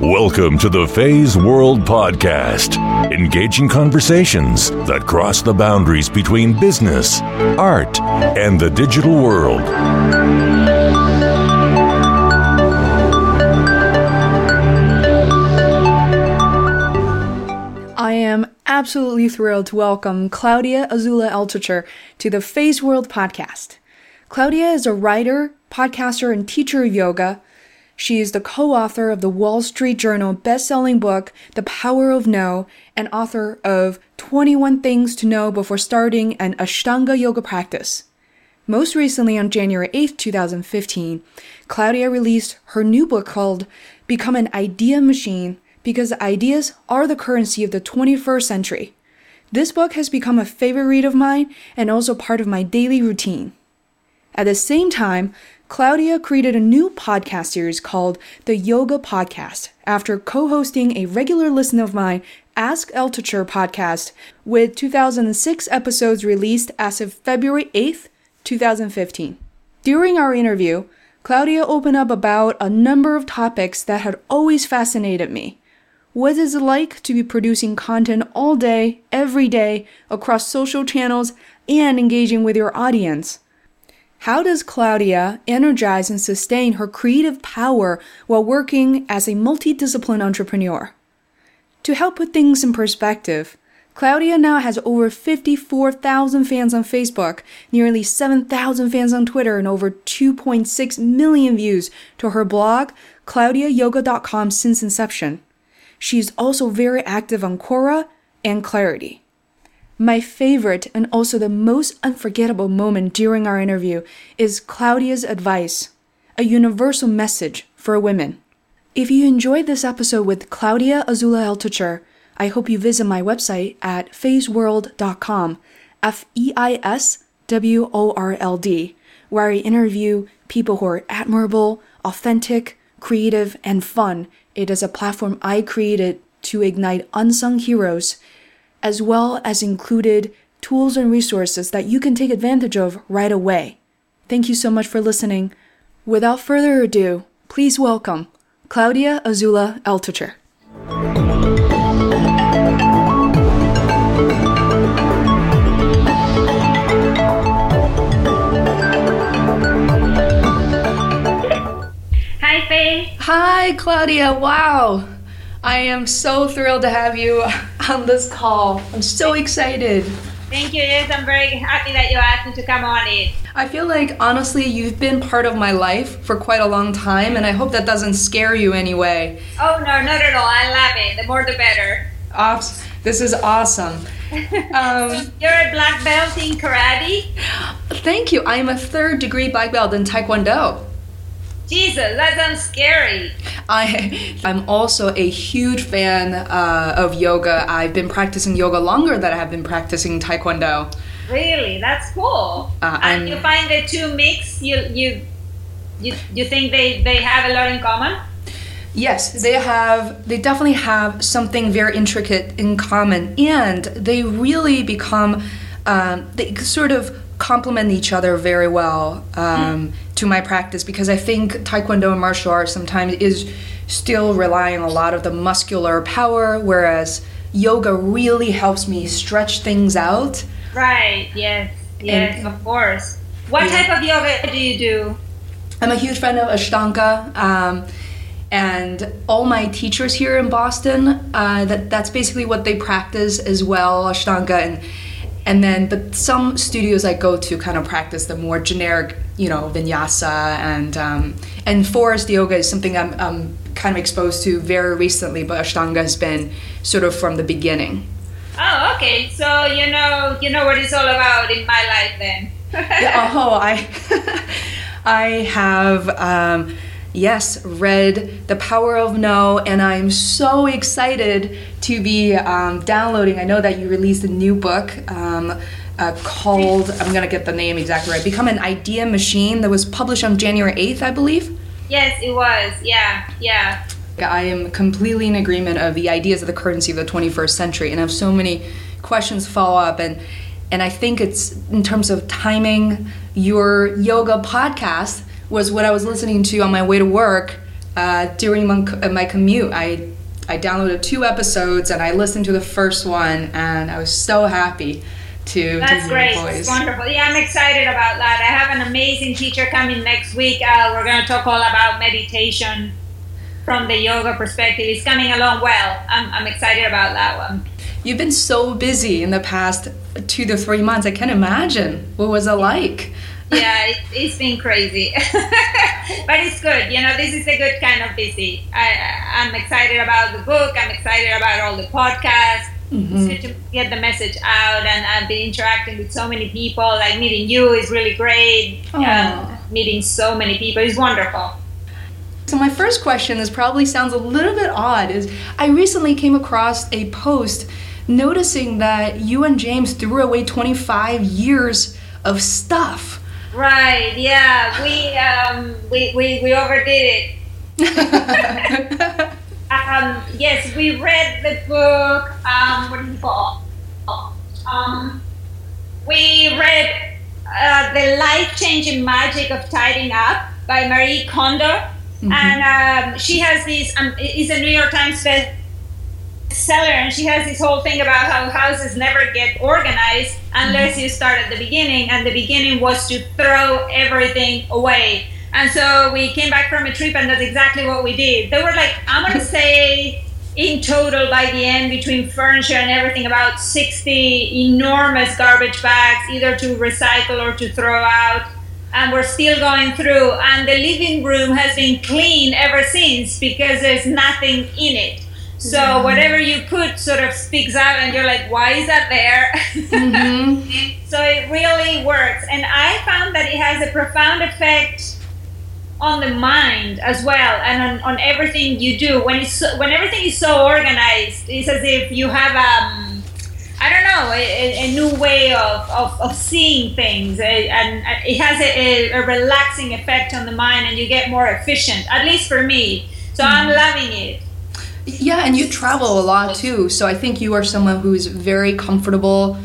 Welcome to the Feisworld Podcast, engaging conversations that cross the boundaries between business, art, and the digital world. I am absolutely thrilled to welcome Claudia Azula Altucher to the Feisworld podcast. Claudia is a writer, podcaster, and teacher of yoga. She is the co author of the Wall Street Journal best-selling book, The Power of No, and author of 21 Things to Know Before Starting an Ashtanga Yoga Practice. Most recently, on January 8, 2015, Claudia released her new book called Become an Idea Machine because ideas are the currency of the 21st century. This book has become a favorite read of mine and also part of my daily routine. At the same time, Claudia created a new podcast series called The Yoga Podcast after co hosting a regular listener of mine, Ask Altucher podcast, with 2006 episodes released as of February 8th, 2015. During our interview, Claudia opened up about a number of topics that had always fascinated me. What is it like to be producing content all day, every day, across social channels, and engaging with your audience? How does Claudia energize and sustain her creative power while working as a multidiscipline entrepreneur? To help put things in perspective, Claudia now has over 54,000 fans on Facebook, nearly 7,000 fans on Twitter, and over 2.6 million views to her blog, ClaudiaYoga.com, since inception. She's also very active on Quora and Clarity. My favorite and also the most unforgettable moment during our interview is Claudia's advice, a universal message for women. If you enjoyed this episode with Claudia Azula Altucher, I hope you visit my website at feisworld.com, F E I S W O R L D, where I interview people who are admirable, authentic, creative, and fun. It is a platform I created to ignite unsung heroes, as well as included tools and resources that you can take advantage of right away. Thank you so much for listening. Without further ado, please welcome Claudia Azula Altucher. Hi, Fei. Hi, Claudia. Wow. I am so thrilled to have you on this call. I'm so excited. Thank you. Yes, I'm very happy that you asked me to come on in. I feel like, honestly, you've been part of my life for quite a long time, and I hope that doesn't scare you anyway. Oh, no, not at all. I love it. The more the better. Awes- This is awesome. Um, You're a black belt in karate? thank you. I am a third degree black belt in Taekwondo. Jesus, that sounds scary. I, I'm also a huge fan uh, of yoga. I've been practicing yoga longer than I have been practicing Taekwondo. Really? That's cool. Uh, and you find the two mix, you you you, you think they, they have a lot in common? Yes, they have. They definitely have something very intricate in common, and they really become. Um, they sort of complement each other very well um, to my practice because I think Taekwondo and martial arts sometimes is still relying a lot of the muscular power, whereas yoga really helps me stretch things out. Right, yes, yes, And- of course. What Yeah. type of yoga do you do? I'm a huge fan of Ashtanga, um, and all my teachers here in Boston, uh, that that's basically what they practice as well, Ashtanga, and and then but some studios I go to kind of practice the more generic, you know, Vinyasa and um, and forest yoga is something I'm, I'm kind of exposed to very recently, but Ashtanga has been sort of from the beginning. Oh, okay. So you know you know what it's all about in my life then. yeah, oh, I, I have, um, yes, read The Power of No, and I'm so excited to be um, downloading. I know that you released a new book um, uh, called, I'm going to get the name exactly right, Become an Idea Machine, that was published on January 8th, I believe. Yes, it was. Yeah, yeah. I am completely in agreement of the ideas of the currency of the 21st century, and I have so many questions follow up. And and I think it's in terms of timing. Your yoga podcast was what I was listening to on my way to work uh, during my, my commute. I I downloaded two episodes and I listened to the first one, and I was so happy to. That's to great. Voice. It's wonderful. Yeah, I'm excited about that. I have an amazing teacher coming next week. Uh, we're going to talk all about meditation from the yoga perspective. It's coming along well. I'm, I'm excited about that one. You've been so busy in the past two to three months. I can't imagine. What was it like? Yeah, it, it's been crazy, but it's good. You know, this is a good kind of busy. I, I'm excited about the book. I'm excited about all the podcasts. Mm-hmm. To get the message out, and I've been interacting with so many people. Like meeting you is really great. Um, meeting so many people is wonderful. So my first question is probably sounds a little bit odd. Is I recently came across a post noticing that you and James threw away 25 years of stuff Right. Yeah. We um we we, we overdid it. um, yes, we read the book. Um, what do you call? Um, we read uh, the life-changing magic of tidying up by Marie Kondo, mm-hmm. and um, she has this. Um, is a New York Times best seller and she has this whole thing about how houses never get organized unless mm-hmm. you start at the beginning and the beginning was to throw everything away. And so we came back from a trip and that's exactly what we did. There were like i'm going to say in total by the end between furniture and everything about 60 enormous garbage bags either to recycle or to throw out and we're still going through. And the living room has been clean ever since because there's nothing in it so yeah. whatever you put sort of speaks out, and you're like, why is that there? Mm-hmm. so it really works, and I found that it has a profound effect on the mind as well, and on, on everything you do. When it's so, when everything is so organized, it's as if you have um, I don't know, a, a new way of, of, of seeing things, and it has a, a, relaxing effect on the mind, and you get more efficient. At least for me. So mm-hmm. I'm loving it. Yeah, and you travel a lot too. So I think you are someone who's very comfortable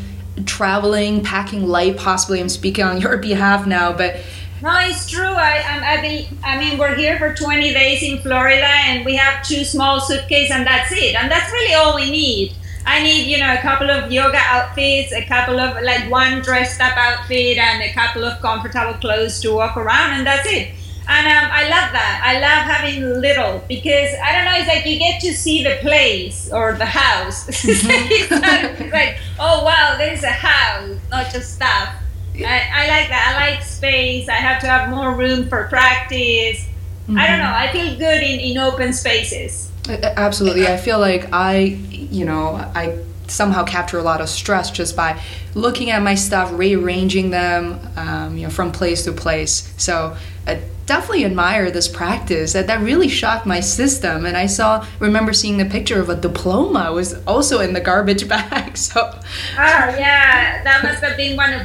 traveling, packing light. Possibly, I'm speaking on your behalf now, but. No, it's true. I, I, mean, I mean, we're here for 20 days in Florida, and we have two small suitcases, and that's it. And that's really all we need. I need, you know, a couple of yoga outfits, a couple of like one dressed up outfit, and a couple of comfortable clothes to walk around, and that's it and um, I love that. I love having little because I don't know. It's like you get to see the place or the house. Mm-hmm. it's like, oh wow, there's a house, not just stuff. I, I, like that. I like space. I have to have more room for practice. Mm-hmm. I don't know. I feel good in, in open spaces. Absolutely. I feel like I, you know, I somehow capture a lot of stress just by looking at my stuff, rearranging them, um, you know, from place to place. So I definitely admire this practice. That that really shocked my system. And I saw, remember seeing the picture of a diploma was also in the garbage bag. So. Oh yeah, that must have been one of.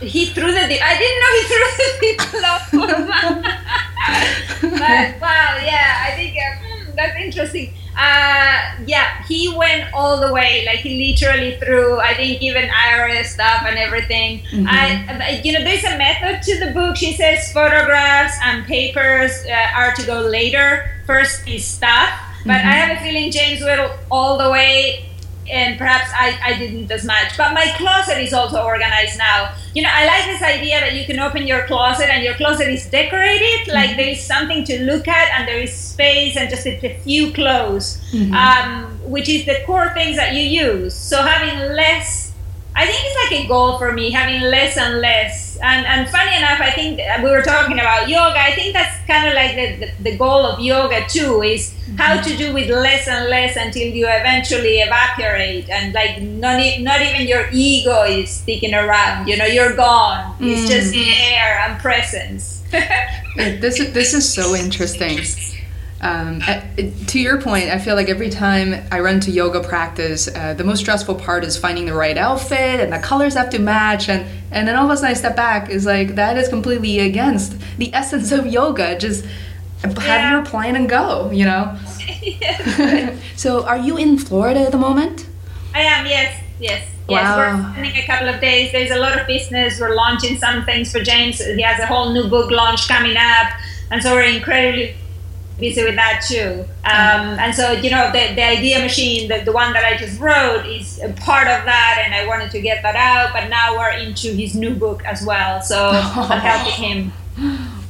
He threw the. I didn't know he threw the diploma. but wow, yeah, I think uh, hmm, that's interesting uh, yeah, he went all the way. Like he literally threw, I think, even IRS stuff and everything. Mm-hmm. I, you know, there's a method to the book. She says photographs and papers uh, are to go later. First is stuff. But mm-hmm. I have a feeling James went all the way and perhaps I, I didn't as much. But my closet is also organized now. You know, I like this idea that you can open your closet and your closet is decorated, like mm-hmm. there is something to look at and there is space and just a, few clothes, mm-hmm. um, which is the core things that you use. So having less I think it's like a goal for me, having less and less. And, and funny enough, I think we were talking about yoga. I think that's kind of like the, the, the, goal of yoga too, is how to do with less and less until you eventually evaporate. And like not, not even your ego is sticking around, you know, you're gone. It's mm. just air and presence. this, this is so interesting um, to your point, I feel like every time I run to yoga practice, uh, the most stressful part is finding the right outfit and the colors have to match. And, and then all of a sudden I step back, is like that is completely against the essence of yoga. Just yeah. have your plan and go, you know? so are you in Florida at the moment? I am, yes, yes. Yes, wow. we're spending a couple of days. There's a lot of business. We're launching some things for James. He has a whole new book launch coming up. And so we're incredibly busy with that too. Um, and so, you know, the, the idea machine, the, the one that I just wrote, is a part of that, and I wanted to get that out. But now we're into his new book as well, so I'm helping him.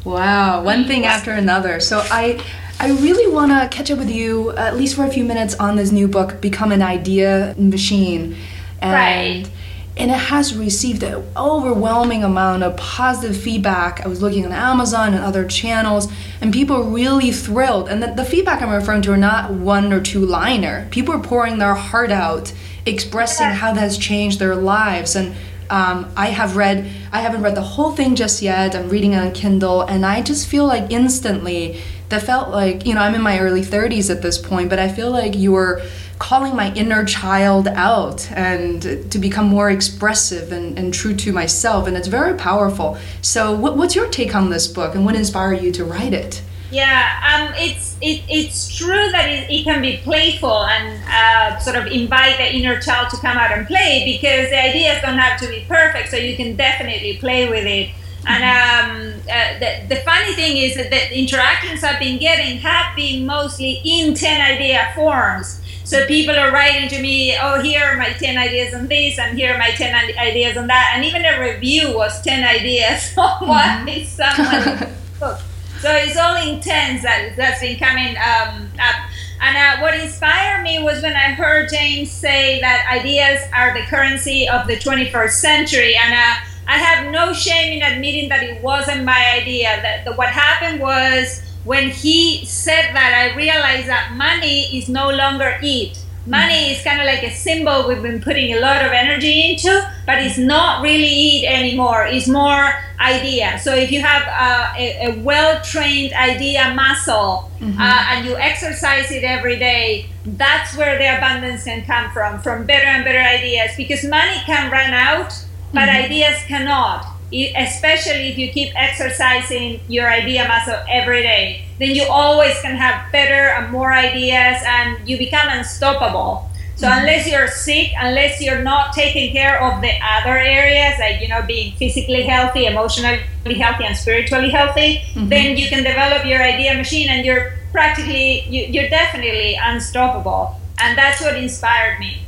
Wow, one thing after another. So I. I really want to catch up with you, at least for a few minutes, on this new book, Become an Idea Machine. And Right. And it has received an overwhelming amount of positive feedback. I was looking on Amazon and other channels, and people are really thrilled. And the, the feedback I'm referring to are not one or two liner. People are pouring their heart out, expressing how that has changed their lives. And um, I have read, I haven't read the whole thing just yet. I'm reading it on Kindle, and I just feel like instantly that felt like, you know, I'm in my early 30s at this point, but I feel like you were calling my inner child out and to become more expressive and, and true to myself. And it's very powerful. So, what, what's your take on this book and what inspired you to write it? Yeah, um, it's it, it's true that it, it can be playful and uh, sort of invite the inner child to come out and play because the ideas don't have to be perfect, so you can definitely play with it. And um, uh, the, the funny thing is that the interactions I've been getting have been mostly in 10 idea forms. So people are writing to me, oh, here are my 10 ideas on this, and here are my 10 ideas on that. And even a review was 10 ideas on what is someone book. So it's all intense that, that's been coming um, up. And uh, what inspired me was when I heard James say that ideas are the currency of the 21st century. And uh, I have no shame in admitting that it wasn't my idea. That, that what happened was when he said that, I realized that money is no longer it. Money is kind of like a symbol we've been putting a lot of energy into, but it's not really it anymore. It's more idea. So if you have uh, a, a well-trained idea muscle uh, and you exercise it every day, that's where the abundance can come from, from better and better ideas. Because money can run out, but mm-hmm. ideas cannot. Especially if you keep exercising your idea muscle every day, then you always can have better and more ideas, and you become unstoppable. So mm-hmm. unless you're sick, unless you're not taking care of the other areas, like you know, being physically healthy, emotionally healthy, and spiritually healthy, mm-hmm. then you can develop your idea machine, and you're practically, you, you're definitely unstoppable. And that's what inspired me.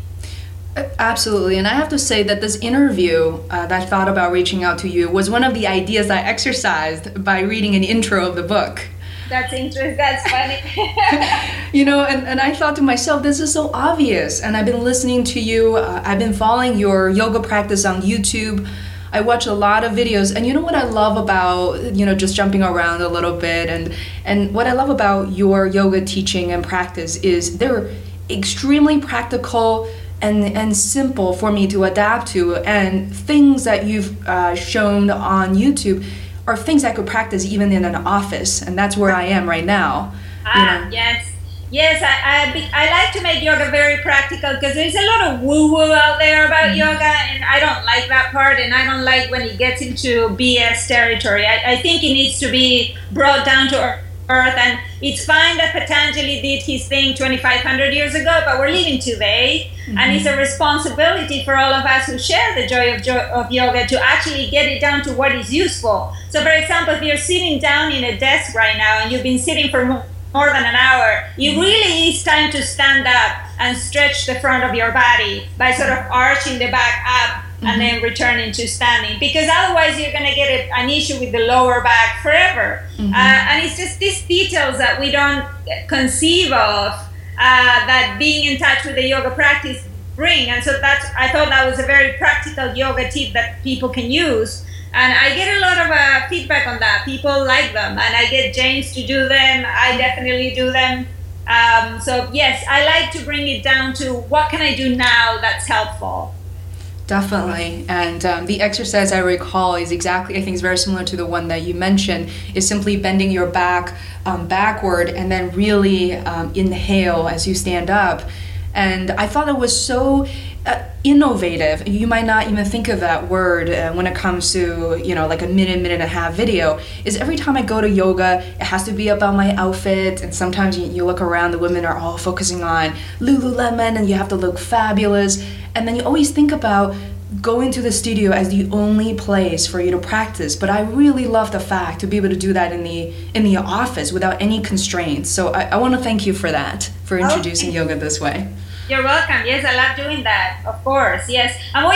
Absolutely. And I have to say that this interview uh, that I thought about reaching out to you was one of the ideas I exercised by reading an intro of the book. That's interesting. That's funny. you know and, and i thought to myself this is so obvious and i've been listening to you uh, i've been following your yoga practice on youtube i watch a lot of videos and you know what i love about you know just jumping around a little bit and and what i love about your yoga teaching and practice is they're extremely practical and, and simple for me to adapt to and things that you've uh, shown on youtube are things i could practice even in an office and that's where i am right now you Ah, know. yes. Yes, I, I, be- I like to make yoga very practical because there's a lot of woo woo out there about Mm-hmm. yoga, and I don't like that part, and I don't like when it gets into BS territory. I, I think it needs to be brought down to ear- earth, and it's fine that Patanjali did his thing 2,500 years ago, but we're living today, and mm-hmm. it's a responsibility for all of us who share the joy of, jo- of yoga to actually get it down to what is useful. So, for example, if you're sitting down in a desk right now and you've been sitting for more more than an hour, it mm-hmm. really is time to stand up and stretch the front of your body by sort of arching the back up and then returning to standing because otherwise you're going to get a, an issue with the lower back forever. Uh, and it's just these details that we don't conceive of uh, that being in touch with the yoga practice bring. And so that's, I thought that was a very practical yoga tip that people can use and I get a lot of uh, feedback on that. People like them, and I get James to do them. I definitely do them. Um, so yes, I like to bring it down to what can I do now that's helpful. Definitely. And um, the exercise I recall is exactly, I think, is very similar to the one that you mentioned, is simply bending your back um, backward and then really um, inhale as you stand up. And I thought it was so uh, innovative. You might not even think of that word uh, when it comes to, you know, like a minute, minute and a half video. Is every time I go to yoga, it has to be about my outfit. And sometimes you, you look around, the women are all focusing on Lululemon and you have to look fabulous. And then you always think about going to the studio as the only place for you to practice but i really love the fact to be able to do that in the in the office without any constraints so i, I want to thank you for that for introducing okay. yoga this way you're welcome yes i love doing that of course yes and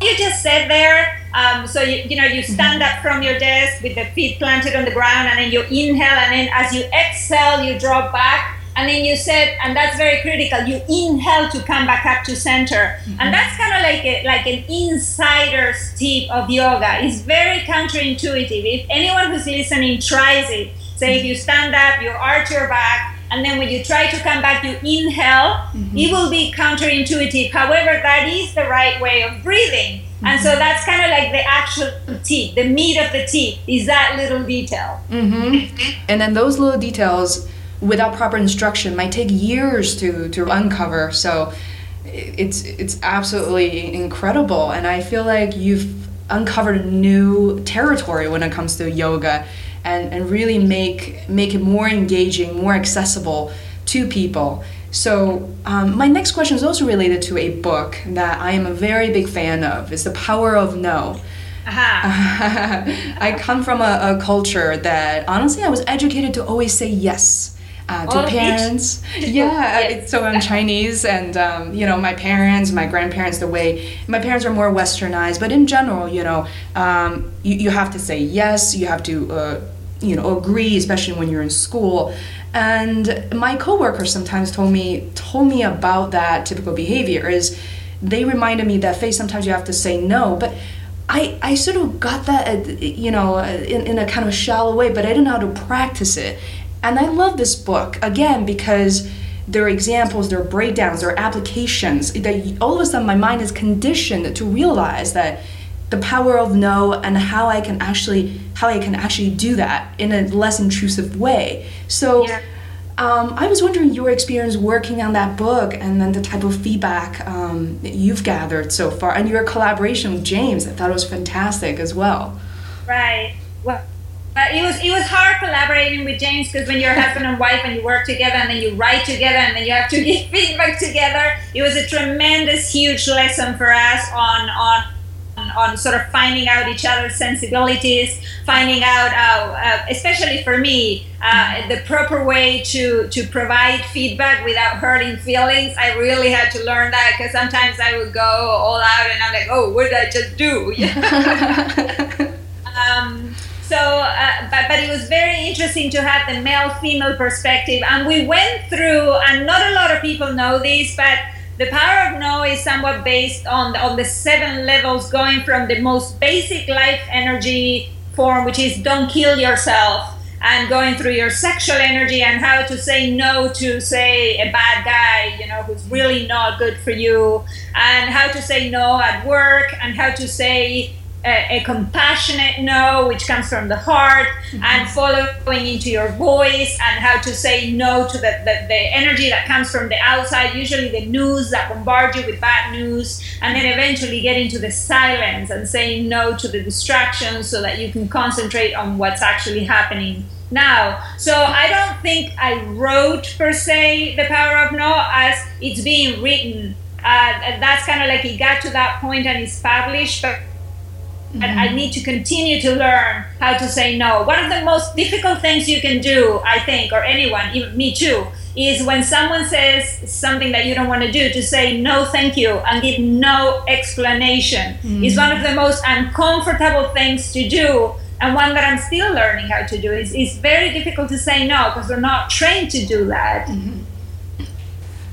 you just said there um, so you, you know you mm-hmm. stand up from your desk with the feet planted on the ground and then you inhale and then as you exhale you drop back and then you said, and that's very critical, you inhale to come back up to center. Mm-hmm. And that's kind of like a, like an insider's tip of yoga. It's very counterintuitive. If anyone who's listening tries it, say if you stand up, you arch your back, and then when you try to come back, you inhale, mm-hmm. it will be counterintuitive. However, that is the right way of breathing. Mm-hmm. And so mm-hmm. that's kind of like the actual tip, the meat of the tip is that little detail. Mm-hmm. And then those little details without proper instruction might take years to to uncover. So it's it's absolutely incredible, and I feel like you've uncovered new territory when it comes to yoga, and and really make make it more engaging, more accessible to people. So, um, my next question is also related to a book that I am a very big fan of. It's The Power of No. I come from a, a, culture that honestly I was educated to always say yes uh, to parents. yeah, yes. so I'm Chinese, and um, you know my parents, my grandparents, the way my parents are more westernized, but in general, you know, um, you, you have to say yes, you have to. Uh, you know, agree, especially when you're in school. And my coworkers sometimes told me told me about that typical behavior is they reminded me that Fei sometimes you have to say no, but I, I sort of got that, uh, you know, uh, in, in a kind of shallow way, but I didn't know how to practice it. And I love this book again because there are examples, there are breakdowns, there are applications. That all of a sudden my mind is conditioned to realize that the power of no and how I can actually how I can actually do that in a less intrusive way. So. Yeah. Um, I was wondering your experience working on that book and then the type of feedback um, you've gathered so far and your collaboration with James. I thought it was fantastic as well. Right. Well, uh, it was it was hard collaborating with James because when you're husband and wife and you work together and then you write together and then you have to give feedback together. It was a tremendous, huge lesson for us on on on sort of finding out each other's sensibilities, finding out, uh, uh, especially for me, uh, the proper way to, to provide feedback without hurting feelings. I really had to learn that because sometimes I would go all out and I'm like, oh, what did I just do? um, so, uh, but, but it was very interesting to have the male female perspective. And we went through, and not a lot of people know this, but the power of no is somewhat based on the, on the seven levels going from the most basic life energy form, which is don't kill yourself, and going through your sexual energy and how to say no to say a bad guy you know who's really not good for you and how to say no at work and how to say a, a, compassionate no, which comes from the heart, mm-hmm. and following into your voice, and how to say no to the, the, the, energy that comes from the outside, usually the news that bombard you with bad news, and then eventually get into the silence and saying no to the distractions so that you can concentrate on what's actually happening now. So I don't think I wrote per se the power of no as it's being written. Uh, that's kind of like it got to that point and it's published, but Mm-hmm. And I need to continue to learn how to say no. One of the most difficult things you can do, I think, or anyone, even me too, is when someone says something that you don't want to do, to say no, thank you, and give no explanation. Mm-hmm. Is one of the most uncomfortable things to do, and one that I'm still learning how to do. It's, it's very difficult to say no because we're not trained to do that. Mm-hmm.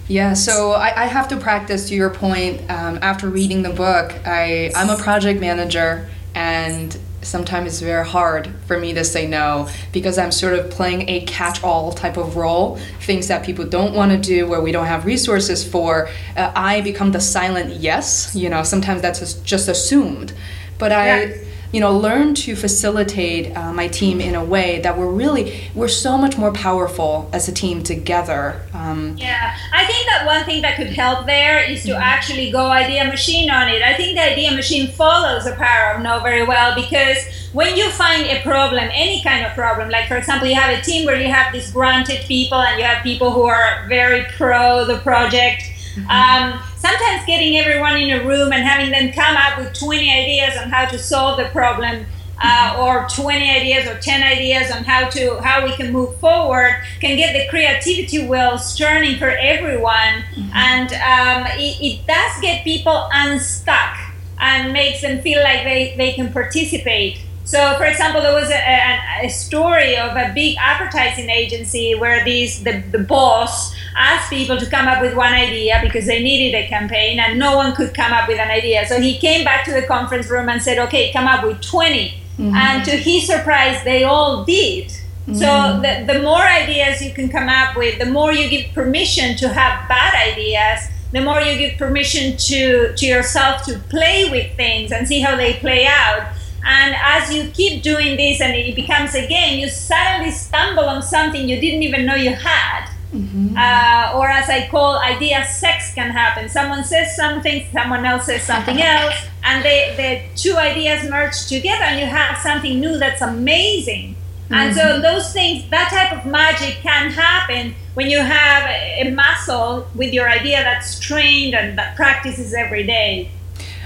Yeah, so I, I have to practice to your point. Um, after reading the book, I, I'm a project manager, and sometimes it's very hard for me to say no because I'm sort of playing a catch all type of role. Things that people don't want to do, where we don't have resources for, uh, I become the silent yes. You know, sometimes that's just assumed. But I. Yeah you know, learn to facilitate uh, my team in a way that we're really we're so much more powerful as a team together. Um, yeah, I think that one thing that could help there is to mm-hmm. actually go idea machine on it. I think the idea machine follows the power of no very well because when you find a problem, any kind of problem, like for example, you have a team where you have disgruntled people and you have people who are very pro the project. Um, sometimes getting everyone in a room and having them come up with 20 ideas on how to solve the problem uh, or 20 ideas or 10 ideas on how to how we can move forward can get the creativity wheels turning for everyone mm-hmm. and um, it, it, does get people unstuck and makes them feel like they, they can participate so for example there was a, a, a story of a big advertising agency where these the, the boss asked people to come up with one idea because they needed a campaign and no one could come up with an idea so he came back to the conference room and said okay come up with 20 Mm-hmm. And to his surprise, they all did. Mm-hmm. So the, the more ideas you can come up with, the more you give permission to have bad ideas, the more you give permission to, to yourself to play with things and see how they play out. And as you keep doing this and it becomes a game, you suddenly stumble on something you didn't even know you had. Mm-hmm. Uh, or as I call idea sex can happen. Someone says something, someone else says something else, and they, the two ideas merge together, and you have something new that's amazing. Mm-hmm. And so mm-hmm. those things, that type of magic can happen when you have a muscle with your idea that's trained and that practices every day.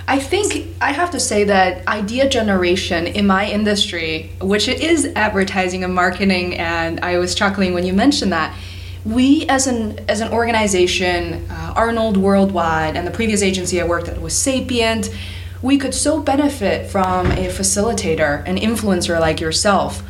I think I have to say that idea generation in my industry, which it is advertising and marketing, and I was chuckling when you mentioned that we as an as an organization, uh, Arnold Worldwide, and the previous agency I worked at was Sapient, we could so benefit from a facilitator, an influencer like yourself,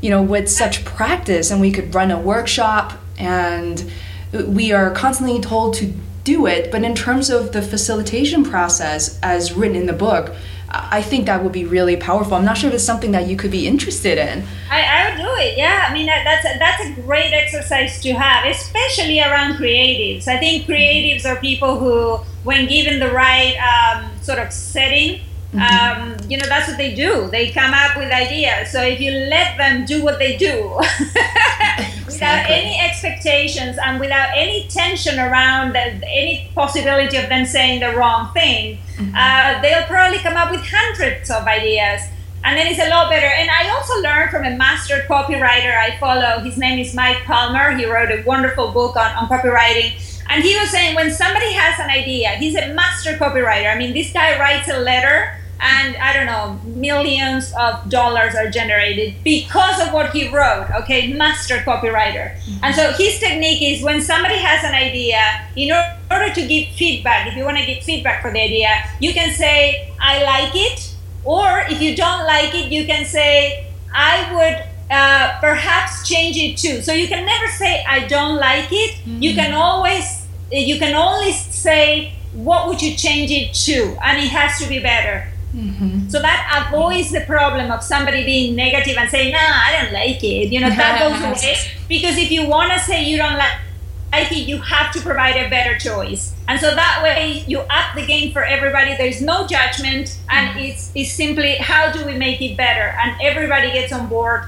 you know, with such practice, and we could run a workshop, and we are constantly told to do it. But in terms of the facilitation process, as written in the book, I think that would be really powerful. I'm not sure if it's something that you could be interested in. I, I would do it. Yeah, I mean that, that's a, that's a great exercise to have, especially around creatives. I think creatives are people who, when given the right um, sort of setting, Mm-hmm. Um, you know that's what they do they come up with ideas so if you let them do what they do exactly. without any expectations and without any tension around the, any possibility of them saying the wrong thing mm-hmm. uh, they'll probably come up with hundreds of ideas and then it's a lot better and i also learned from a master copywriter i follow his name is mike palmer he wrote a wonderful book on, on copywriting and he was saying when somebody has an idea, he's a master copywriter. I mean, this guy writes a letter and I don't know, millions of dollars are generated because of what he wrote. Okay, master copywriter. Mm-hmm. And so his technique is when somebody has an idea, in order to give feedback, if you want to give feedback for the idea, you can say, I like it. Or if you don't like it, you can say, I would uh, perhaps change it too. So you can never say, I don't like it. Mm-hmm. You can always, you can only say, what would you change it to? And it has to be better. Mm-hmm. So that avoids the problem of somebody being negative and saying, "Nah, I don't like it." You know, that goes away because if you want to say you don't like it, you have to provide a better choice. And so that way, you up the game for everybody. There's no judgment, and mm-hmm. it's it's simply how do we make it better, and everybody gets on board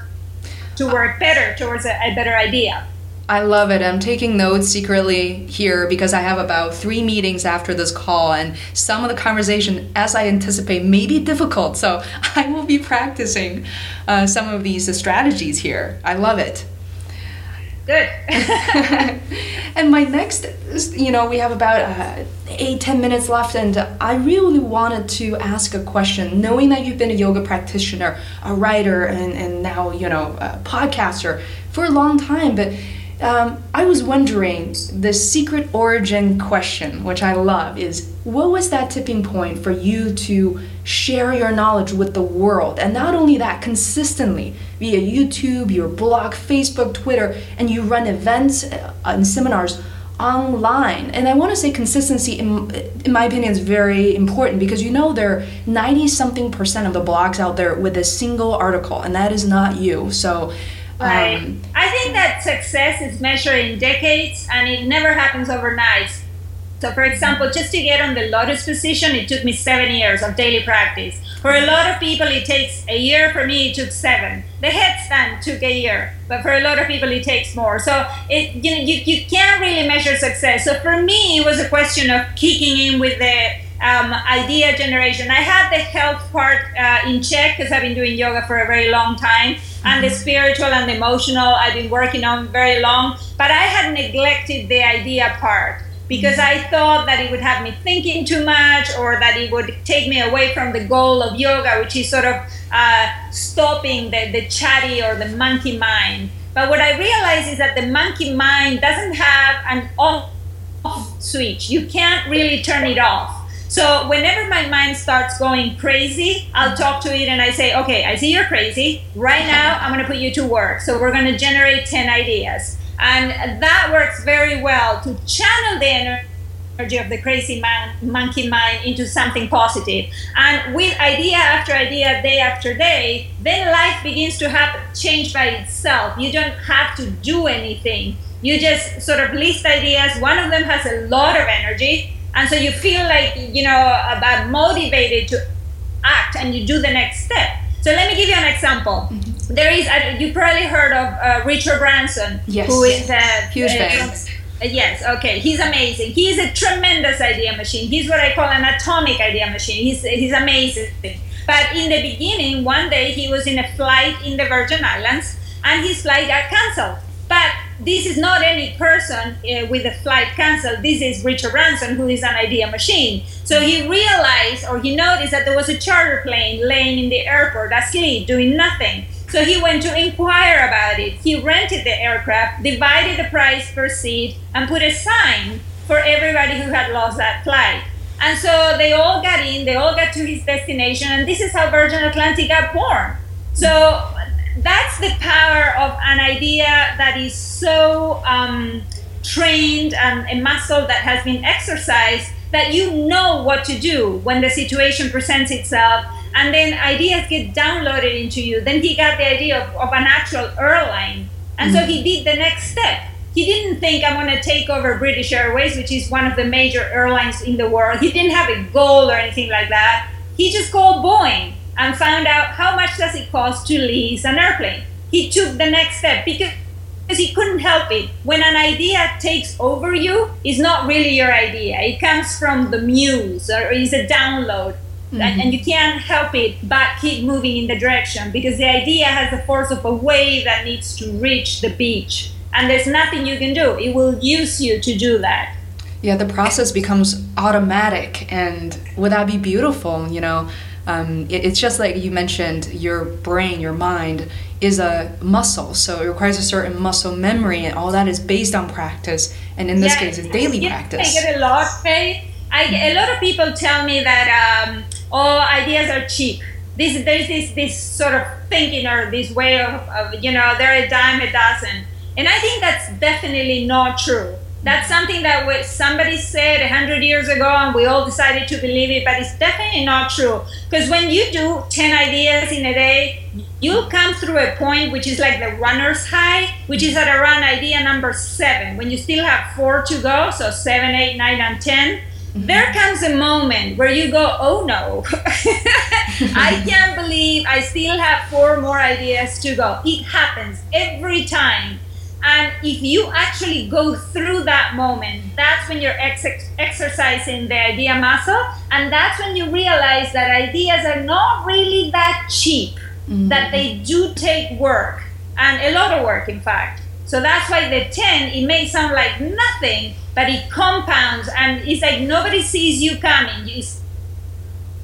to work better towards a, a better idea. I love it. I'm taking notes secretly here because I have about three meetings after this call, and some of the conversation, as I anticipate, may be difficult. So I will be practicing uh, some of these strategies here. I love it. Good. and my next, you know, we have about uh, eight, ten minutes left, and I really wanted to ask a question. Knowing that you've been a yoga practitioner, a writer, and, and now, you know, a podcaster for a long time, but um, I was wondering the secret origin question, which I love, is what was that tipping point for you to share your knowledge with the world? And not only that, consistently via YouTube, your blog, Facebook, Twitter, and you run events uh, and seminars online. And I want to say consistency, in, in my opinion, is very important because you know there are 90 something percent of the blogs out there with a single article, and that is not you. So Right. Um, I think that success is measured in decades and it never happens overnight. So, for example, just to get on the lotus position, it took me seven years of daily practice. For a lot of people, it takes a year. For me, it took seven. The headstand took a year, but for a lot of people, it takes more. So, it, you know, you, you can't really measure success. So, for me, it was a question of kicking in with the um, idea generation. I had the health part uh, in check because I've been doing yoga for a very long time and the spiritual and the emotional I've been working on very long, but I had neglected the idea part because I thought that it would have me thinking too much or that it would take me away from the goal of yoga, which is sort of uh, stopping the, the chatty or the monkey mind. But what I realized is that the monkey mind doesn't have an off switch. You can't really turn it off. So whenever my mind starts going crazy, I'll talk to it and I say, okay, I see you're crazy. Right now, I'm going to put you to work. So we're going to generate 10 ideas. And that works very well to channel the energy of the crazy man, monkey mind into something positive. And with idea after idea, day after day, then life begins to happen, change by itself. You don't have to do anything. You just sort of list ideas. One of them has a lot of energy. And so you feel like, you know, about motivated to act and you do the next step. So let me give you an example. Mm-hmm there is uh, you probably heard of uh, Richard Branson, yes. who is a huge. Uh, yes, okay, he's amazing. He's a tremendous idea machine. He's what I call an atomic idea machine. He's he's amazing. But in the beginning, one day he was in a flight in the Virgin Islands, and his flight got canceled. But this is not any person uh, with a flight canceled. This is Richard Branson, who is an idea machine. So he realized or he noticed that there was a charter plane laying in the airport asleep, doing nothing. So he went to inquire about it. He rented the aircraft, divided the price per seat, and put a sign for everybody who had lost that flight. And so they all got in, they all got to his destination, and this is how Virgin Atlantic got born. So that's the power of an idea that is so um, trained and a muscle that has been exercised that you know what to do when the situation presents itself and then ideas get downloaded into you. Then he got the idea of, of an actual airline, and mm so he did the next step. He didn't think I'm going to take over British Airways, which is one of the major airlines in the world. He didn't have a goal or anything like that. He just called Boeing and found out how much does it cost to lease an airplane. He took the next step because because he couldn't help it. When an idea takes over you, it's not really your idea. It comes from the muse or is a download Mm-hmm. And, you can't help it but keep moving in the direction because the idea has the force of a wave that needs to reach the beach. And there's nothing you can do. It will use you to do that. Yeah, the process becomes automatic, and would that be beautiful? You know, um, it, it's just like you mentioned, your brain, your mind is a muscle, so it requires a certain muscle memory, and all that is based on practice. And in this yeah, case, it's daily yeah, practice. I get a lot. I, a lot of people tell me that um, all ideas are cheap. This, there's this, this sort of thinking or this way of, of, you know, they're a dime a dozen. And I think that's definitely not true. That's something that somebody said a hundred years ago, and we all decided to believe it. But it's definitely not true because when you do ten ideas in a day, you'll come through a point which is like the runner's high, which is at around idea number seven. When you still have four to go, so seven, eight, nine, and ten, mm-hmm. there comes a moment where you go, oh no, I can't believe I still have four more ideas to go. It happens every time. And if you actually go through that moment, that's when you're ex- exercising the idea muscle. And that's when you realize that ideas are not really that cheap, mm-hmm. that they do take work, and a lot of work, in fact. So that's why the 10, it may sound like nothing, but it compounds and it's like nobody sees you coming. It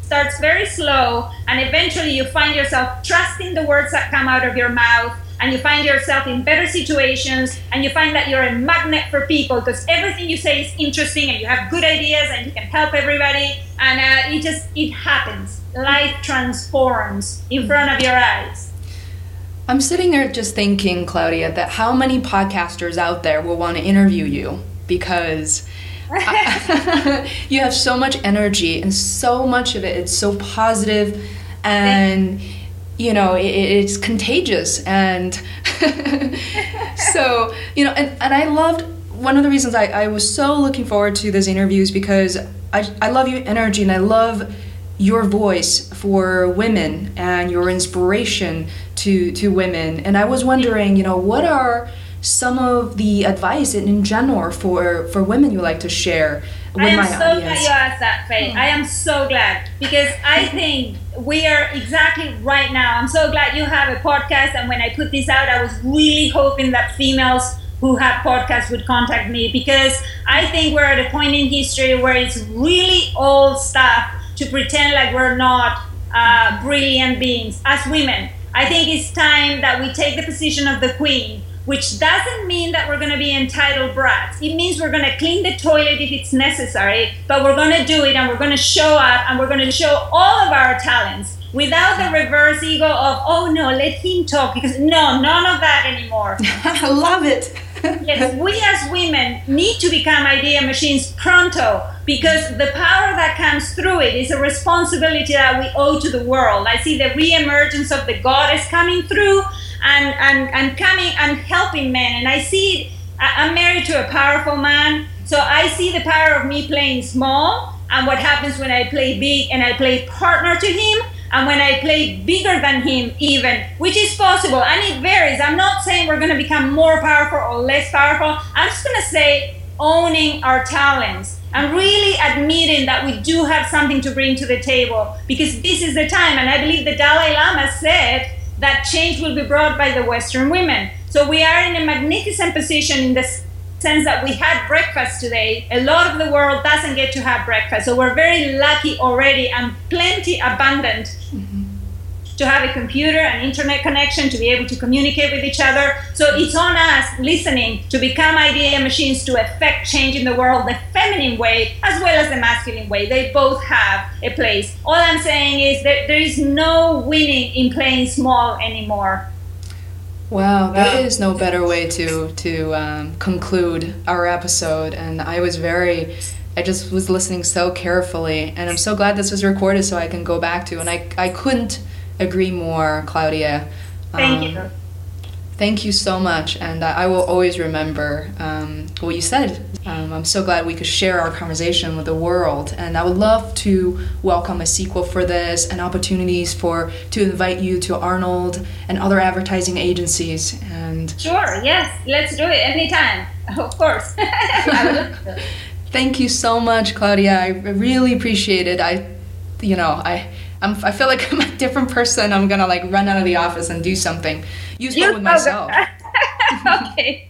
starts very slow and eventually you find yourself trusting the words that come out of your mouth and you find yourself in better situations and you find that you're a magnet for people because everything you say is interesting and you have good ideas and you can help everybody and uh, it just it happens. Life transforms in front of your eyes. I'm sitting there just thinking claudia that how many podcasters out there will want to interview you? Because you have so much energy and so much of it it's so positive and you know it, it's contagious. And so you know and, and i loved one of the reasons I, I was so looking forward to this interview is because I, I love your energy and i love your voice for women and your inspiration to to women. And i was wondering you know what are some of the advice in, in general for for women you like to share I am so audience? glad you asked that, Fei. I am so glad because I think we are exactly right now. I'm so glad you have a podcast, and when I put this out, I was really hoping that females who have podcasts would contact me because I think we're at a point in history where it's really old stuff to pretend like we're not uh, brilliant beings as women. I think it's time that we take the position of the queen, which doesn't mean that we're going to be entitled brats. It means we're going to clean the toilet if it's necessary, but we're going to do it and we're going to show up and we're going to show all of our talents without the reverse ego of, oh no, let him talk. Because no, none of that anymore. I love it. yes, we as women need to become idea machines pronto because the power that comes through it is a responsibility that we owe to the world. I see the re-emergence of the goddess coming through and, and, and coming and helping men. And I see I'm married to a powerful man, so I see the power of me playing small and what happens when I play big and I play partner to him and when I play bigger than him, even, which is possible, and it varies. I'm not saying we're going to become more powerful or less powerful. I'm just going to say owning our talents and really admitting that we do have something to bring to the table because this is the time. And I believe the Dalai Lama said that change will be brought by the Western women. So we are in a magnificent position in the sense that we had breakfast today. A lot of the world doesn't get to have breakfast. So we're very lucky already and plenty abundant. To have a computer and internet connection to be able to communicate with each other. So it's on us listening to become idea machines to affect change in the world the feminine way as well as the masculine way. They both have a place. All I'm saying is that there is no winning in playing small anymore. Wow, there is no better way to to um, conclude our episode, and I was very. I just was listening so carefully, and I'm so glad this was recorded so I can go back to. And I, I couldn't agree more, Claudia. Thank um, you. Thank you so much, and I will always remember um, what you said. Um, I'm so glad we could share our conversation with the world, and I would love to welcome a sequel for this and opportunities for to invite you to Arnold and other advertising agencies. And sure, yes, let's do it anytime. Of course. Thank you so much, Claudia. I really appreciate it. I, you know, I. I'm, I feel like I'm a different person. I'm gonna like run out of the office and do something useful with myself. okay.